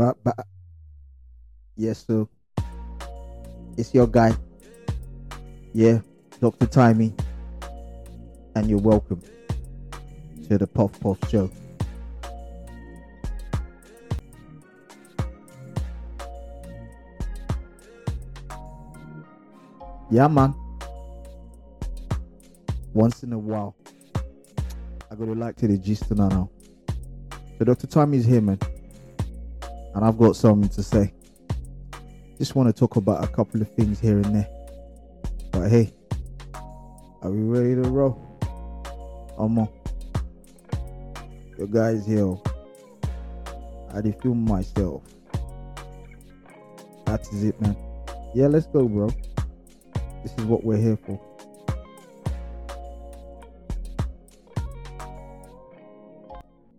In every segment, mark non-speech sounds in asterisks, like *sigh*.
But, but yes, so it's your guy. Yeah, Dr. Timey. And you're welcome to the Puff Puff Show. Yeah, man. Once in a while, I gotta like to the gist now. So Dr. Timey is here, man. And I've got something to say. Just want to talk about a couple of things here and there. But hey, are we ready to roll? I'm on. Your guys here. I did film myself. That is it, man. Yeah, let's go, bro. This is what we're here for.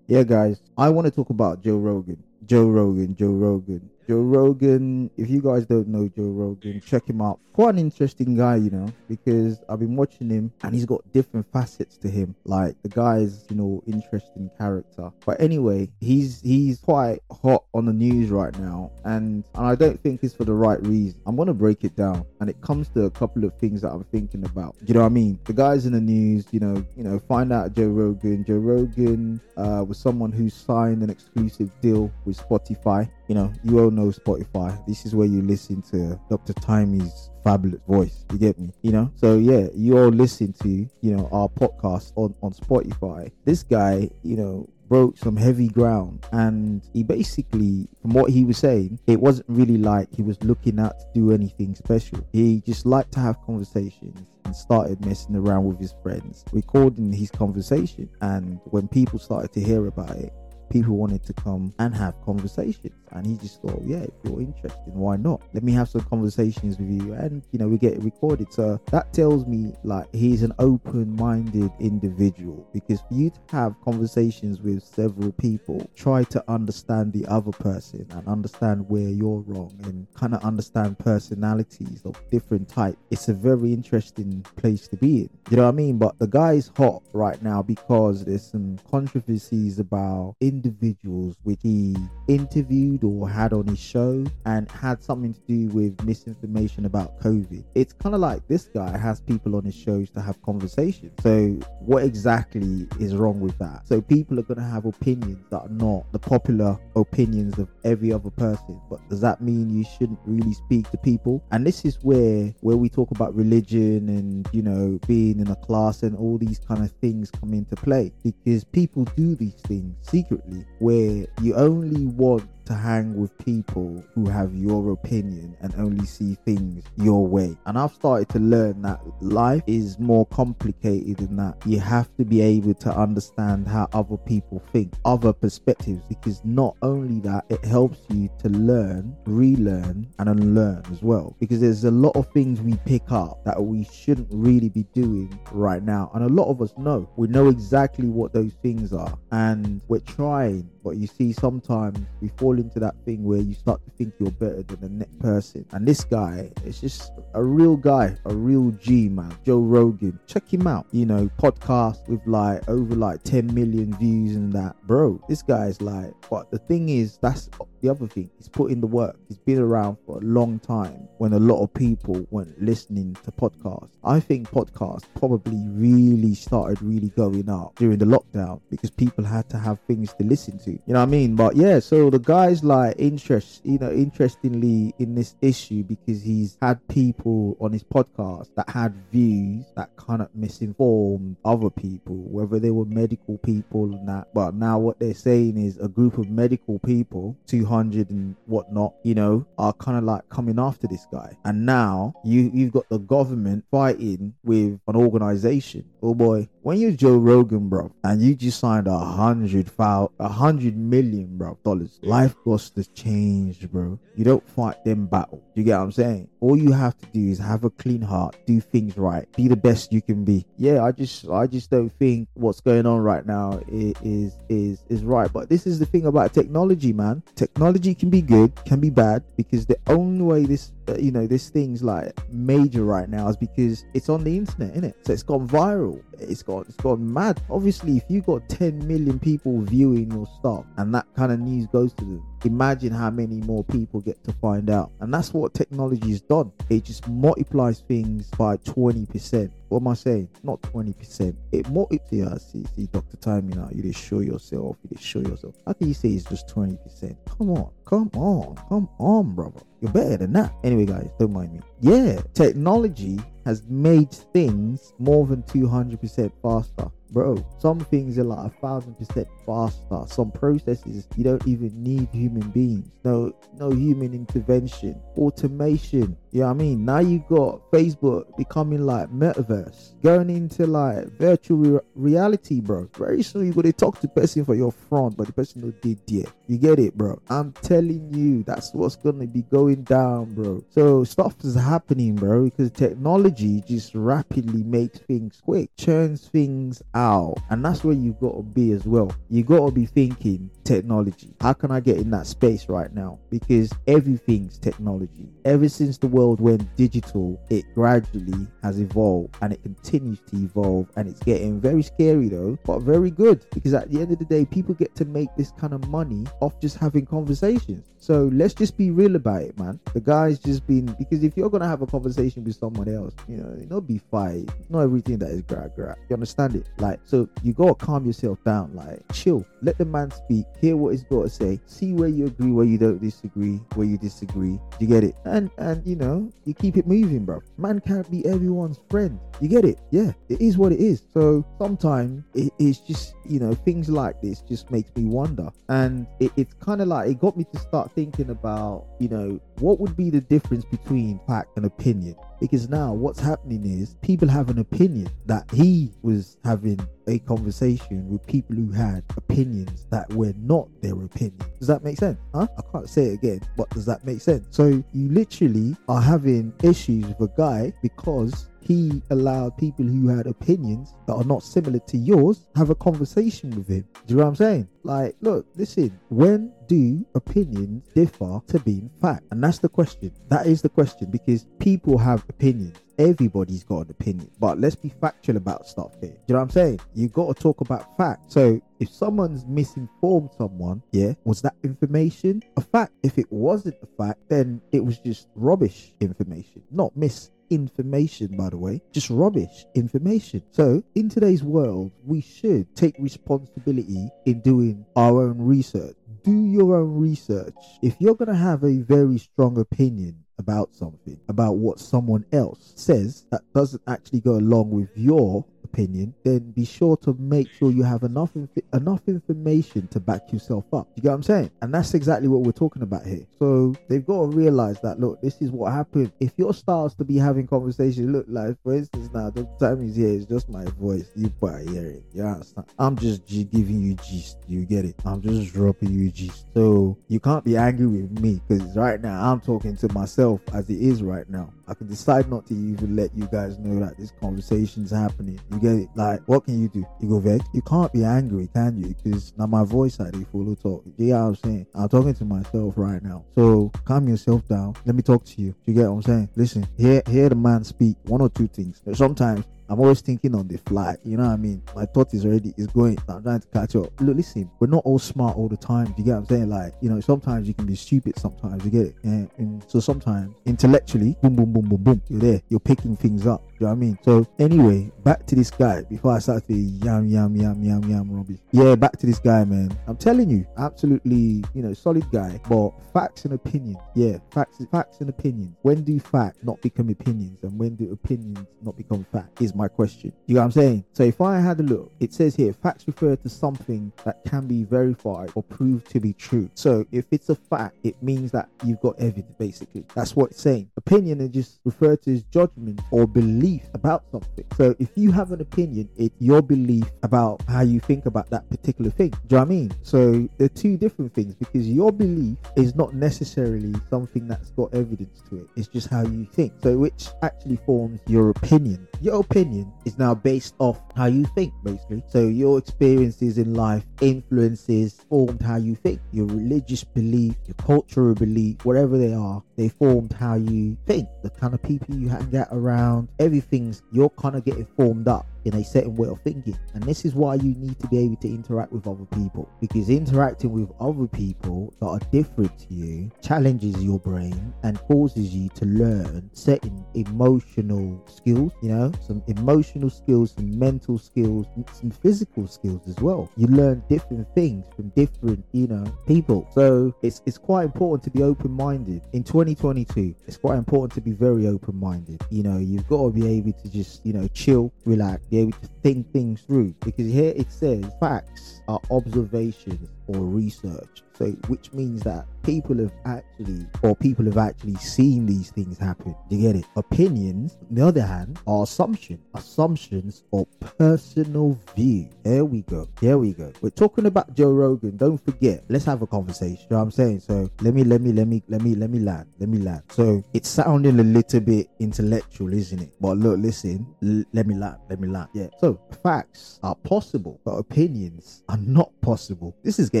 Yeah, guys, I want to talk about Joe Rogan. Joe Rogan, Joe Rogan. Joe Rogan, if you guys don't know Joe Rogan, check him out. Quite an interesting guy, you know, because I've been watching him and he's got different facets to him. Like the guy's, you know, interesting character. But anyway, he's he's quite hot on the news right now, and and I don't think it's for the right reason. I'm gonna break it down, and it comes to a couple of things that I'm thinking about. Do you know what I mean? The guy's in the news, you know, you know, find out Joe Rogan. Joe Rogan uh, was someone who signed an exclusive deal with Spotify. You know, you all know Spotify. This is where you listen to Dr. Timey's fabulous voice. You get me? You know? So yeah, you all listen to, you know, our podcast on, on Spotify. This guy, you know, broke some heavy ground and he basically from what he was saying it wasn't really like he was looking out to do anything special he just liked to have conversations and started messing around with his friends recording his conversation and when people started to hear about it people wanted to come and have conversations. And he just thought, yeah, if you're interested, why not? Let me have some conversations with you. And, you know, we get recorded. So that tells me like he's an open minded individual because for you to have conversations with several people, try to understand the other person and understand where you're wrong and kind of understand personalities of different type. It's a very interesting place to be in. You know what I mean? But the guy's hot right now because there's some controversies about individuals which he interviewed or had on his show and had something to do with misinformation about COVID. It's kind of like this guy has people on his shows to have conversations. So, what exactly is wrong with that? So, people are going to have opinions that are not the popular opinions of every other person. But does that mean you shouldn't really speak to people? And this is where where we talk about religion and you know being in a class and all these kind of things come into play because people do these things secretly where you only want to hang with people who have your opinion and only see things your way. And I've started to learn that life is more complicated than that. You have to be able to understand how other people think, other perspectives, because not only that, it helps you to learn, relearn, and unlearn as well. Because there's a lot of things we pick up that we shouldn't really be doing right now. And a lot of us know. We know exactly what those things are. And we're trying, but you see, sometimes we fall into that thing where you start to think you're better than the next person. And this guy is just a real guy, a real G man. Joe Rogan, check him out. You know, podcast with like over like 10 million views and that, bro. This guy's like, but the thing is, that's the other thing. He's put in the work. He's been around for a long time when a lot of people weren't listening to podcasts. I think podcasts probably really started really going up during the lockdown because people had to have things to listen to. You know what I mean? But yeah, so the guy's like interest, you know, interestingly in this issue because he's had people on his podcast that had views that kind of misinformed other people, whether they were medical people and that. But now what they're saying is a group of medical people, 200 and whatnot, you know, are kind of like coming after this guy. And now you you've got the government fighting with an organization. Oh boy, when you're Joe Rogan, bro, and you just signed a hundred foul, a hundred million, bro, dollars, life costs has change, bro. You don't fight them battle. You get what I'm saying? All you have to do is have a clean heart, do things right, be the best you can be. Yeah, I just, I just don't think what's going on right now is is is right. But this is the thing about technology, man. Technology technology can be good, can be bad, because the only way this, uh, you know, this thing's like major right now is because it's on the internet, isn't it? So it's gone viral. It's gone, it's gone mad. Obviously, if you got 10 million people viewing your stuff and that kind of news goes to them, imagine how many more people get to find out. And that's what technology has done. It just multiplies things by 20%. What am I saying? Not 20%. It multiplies. See, see, Dr. Timing out. You just show yourself. You just show yourself. How can you say it's just 20%? Come on. Come on. Come on, brother. You're better than that. Anyway, guys, don't mind me. Yeah, technology has made things more than 200% faster bro some things are like a thousand percent faster. Some processes you don't even need human beings. No no human intervention. Automation you know what i mean? Now you got facebook becoming like metaverse. Going into like virtual re- reality bro. Very soon you're gonna talk to person for your front but the person no did yet. You get it bro? I'm telling you that's what's gonna be going down bro. So stuff is happening bro because technology just rapidly makes things quick churns things out And that's where you got to be as well. You got to be thinking technology. How can I get in that space right now? Because everything's technology. Ever since the world went digital, it gradually has evolved and it continues to evolve. And it's getting very scary though, but very good because at the end of the day, people get to make this kind of money off just having conversations. So let's just be real about it, man. The guy's just been because if you're gonna have a conversation with someone else, you know, not be fight. Not everything that is gra gra. You understand it? Like so you gotta calm yourself down, like chill. Let the man speak, hear what he's got to say, see where you agree, where you don't disagree, where you disagree. You get it? And and you know, you keep it moving, bro. Man can't be everyone's friend. You get it? Yeah, it is what it is. So sometimes it, it's just you know, things like this just makes me wonder. And it, it's kind of like it got me to thinking about, you know, what would be the difference between fact and opinion? Because now what's happening is people have an opinion that he was having a conversation with people who had opinions that were not their opinion. Does that make sense? Huh? I can't say it again, but does that make sense? So you literally are having issues with a guy because he allowed people who had opinions that are not similar to yours have a conversation with him. Do you know what I'm saying? Like, look, listen, when do opinions differ to being fact? And that's the question. That is the question because people have opinions. Everybody's got an opinion, but let's be factual about stuff here. Do you know what I'm saying? You got to talk about fact. So if someone's misinformed someone, yeah, was that information a fact? If it wasn't a fact, then it was just rubbish information, not mis information, by the way, just rubbish information. So, in today's world, we should take responsibility in doing our own research. Do your own research. If you're going to have a very strong opinion about something, about what someone else says that doesn't actually go along with your opinion, then be sure to make sure you have enough inf- enough information to back yourself up. You get what I'm saying? And that's exactly what we're talking about here. So they've got to realize that look, this is what happened. If your starts to be having conversations, look like for instance now the time is here, it's just my voice. You better hear it. You understand? I'm just G- giving you gist. You get it? I'm just dropping you gist. So you can't be angry with me because right now I'm talking to myself as it is right now. I can decide not to even let you guys know that this conversation is happening. You get it? Like, what can you do? You go vex. You can't be angry, can you? Because now my voice I they follow talk. What I'm saying? I'm talking to myself right now. So calm yourself down. Let me talk to you. You get what I'm saying? Listen, hear hear the man speak. One or two things. Sometimes I'm always thinking on the fly. You know what I mean? My thought is already is going. I'm trying to catch up. Look, listen, we're not all smart all the time. You get what I'm saying? Like, you know, sometimes you can be stupid. Sometimes you get it. And, and so sometimes intellectually, boom, boom, boom, boom, boom, you're there. You're picking things up. You know what I mean? So anyway, back to this guy before I start to yam yam yam yam yam rubbish. Yeah, back to this guy, man. I'm telling you, absolutely, you know, solid guy. But facts and opinions. Yeah, facts, facts and opinions. When do facts not become opinions, and when do opinions not become fact? Is my question. You know what I'm saying? So if I had a look, it says here facts refer to something that can be verified or proved to be true. So if it's a fact, it means that you've got evidence, basically. That's what it's saying. Opinion is just referred to as judgment or belief about something. So if you have an opinion, it's your belief about how you think about that particular thing. Do you know what I mean? So they're two different things because your belief is not necessarily something that's got evidence to it. It's just how you think. So which actually forms your opinion. your opinion is now based off how you think, basically. So your experiences in life influences formed how you think. Your religious belief, your cultural belief, whatever they are, they formed how you think. The kind of people you hang out around, everything's you're kind of getting formed up in a certain way of thinking. And this is why you need to be able to interact with other people because interacting with other people that are different to you challenges your brain and causes you to learn certain emotional skills, you know, some emotional skills, some mental skills, some physical skills as well. You learn different things from different, you know, people. So it's it's quite important to be open-minded. In 2022, it's quite important to be very open-minded. You know, you've got to be able to just, you know, chill, relax, be able to think things through. Because here it says facts are observations or research. So, which means that people have actually, or people have actually seen these things happen. You get it? Opinions, on the other hand, are assumptions. Assumptions or personal view. There we go. There we go. We're talking about Joe Rogan. Don't forget. Let's have a conversation. You know what I'm saying? So let me, let me, let me, let me, let me land. Let me land. So it's sounding a little bit intellectual, isn't it? But look, listen. L- let me land. Let me land. Yeah. So facts are possible, but opinions are not possible. This is getting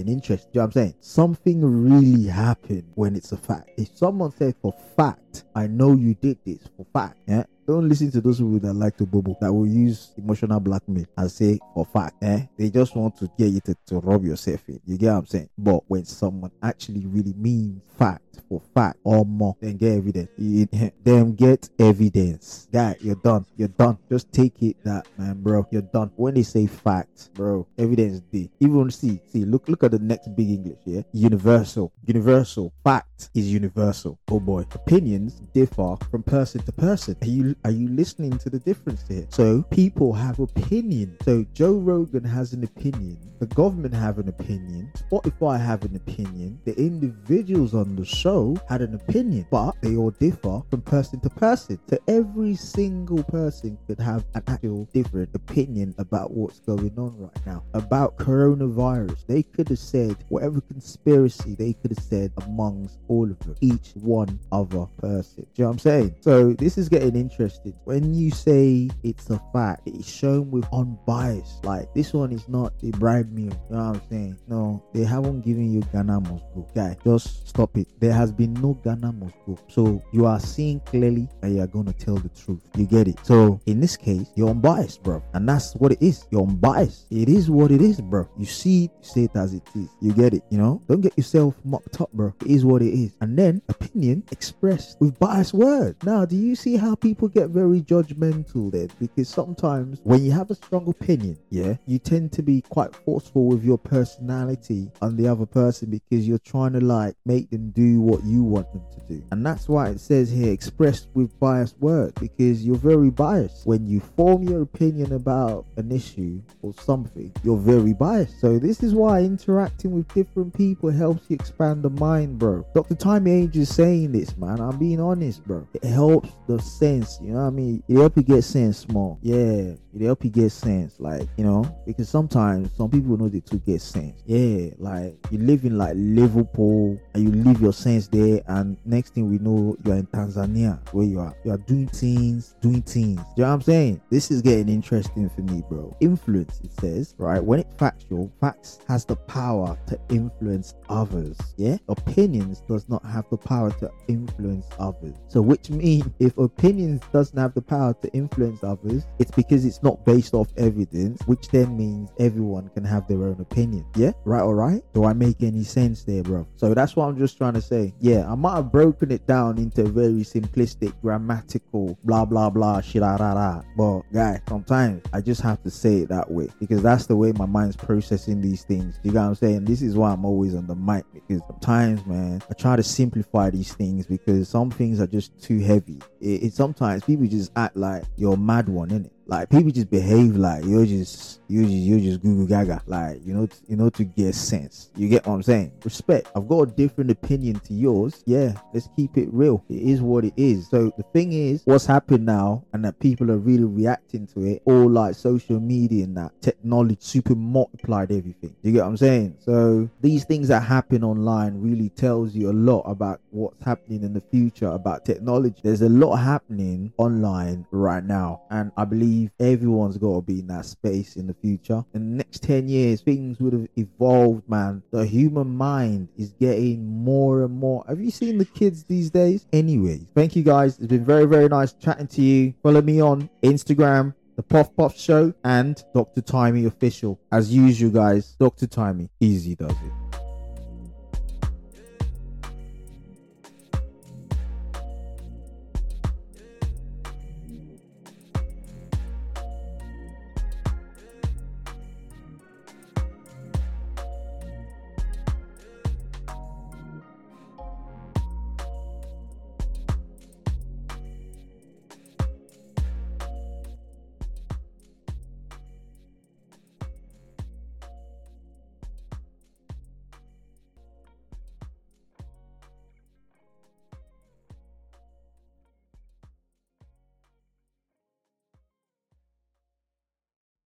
interesting. You know what I'm saying? Something really happened when it's a fact. If someone said for fact, I know you did this for fact, yeah, don't listen to those people that like to bubble that will use emotional blackmail and say for fact, eh? They just want to get you to, to rub yourself in. You get what I'm saying? But when someone actually really means fact for fact or more, then get evidence. You, *laughs* then get evidence. Guy, you're done. You're done. Just take it that man, bro. You're done. When they say fact, bro, evidence day. Even see, see, look, look at the next big English, yeah? Universal. Universal. Fact is universal. Oh boy. Opinions differ from person to person. Are you are you listening to the difference here? So people have opinions. So Joe Rogan has an opinion. The government have an opinion. Spotify have an opinion. The individuals on the show had an opinion, but they all differ from person to person. So every single person could have an actual different opinion about what's going on right now. About coronavirus. They could have said whatever conspiracy they could have said amongst all of them, each one other person. Do you know what I'm saying? So this is getting interesting. When you say it's a fact, it's shown with unbiased. Like this one is not a bribe meal. You know what I'm saying? No, they haven't given you Ghana must. Guy, just stop it. There has been no Ghana must. So you are seeing clearly that you are gonna tell the truth. You get it? So in this case, you're unbiased, bro. And that's what it is. You're unbiased. It is what it is, bro. You see it, you say it as it is. You get it, you know? Don't get yourself mocked up, bro. It is what it is. And then opinion expressed with biased words. Now, do you see how people get very judgmental then? Because sometimes when you have a strong opinion, yeah, you tend to be quite forceful with your personality on the other person because you're trying to like make them do what you want them to do. And that's why it says here expressed with biased words because you're very biased. When you form your opinion about an issue or something, you're very biased. So this is why interacting with different people helps you expand the mind, bro. Dr. Timmy Age is saying this, man. I'm being honest, bro. It helps the sense, you know what I mean? It help you get sense more. Yeah, it help you get sense, like, you know, because sometimes some people know they to get sense. Yeah, like you live in like Liverpool and you leave your sense there, and next thing we know, you're in Tanzania where you are. You are doing things, doing things. Do you know what I'm saying? This is getting interesting for me, bro. Influence, it says, right? When it's factual, facts has the power to influence others. Yeah, opinions does not have the power to influence others. So, which means if opinions doesn't have the power to influence others, it's because it's not based off evidence, which then means everyone can have their own opinion. Yeah, right or right? Do I make any sense there, bro? So that's what I'm just trying to say. Yeah, I might have broken it down into very simplistic, grammatical, blah blah blah, ah, da. But guys, sometimes I just have to say it that way because that's the way my mind's processing these things. You know what I'm saying? This is why I'm always on the mic because sometimes, man, I try to simplify these things because some things are just too heavy. It, it sometimes people just act like you're mad one, innit? Like people just behave like you're just you just you just Google Gaga. Like you know you know to get sense. You get what I'm saying? Respect. I've got a different opinion to yours. Yeah, let's keep it real. It is what it is. So the thing is, what's happened now, and that people are really reacting to it, all like social media and that technology super multiplied everything. You get what I'm saying? So these things that happen online really tells you a lot about what's happening in the future about technology. There's a lot happening online right now, and I believe everyone's got to be in that space in the future. In the next 10 years, things would have evolved, man. The human mind is getting more and more. Have you seen the kids these days? Anyways, thank you guys. It's been very, very nice chatting to you. Follow me on Instagram, the Puff Puff Show, and Dr. Timey Official. As usual, guys, Dr. Timey, easy does it.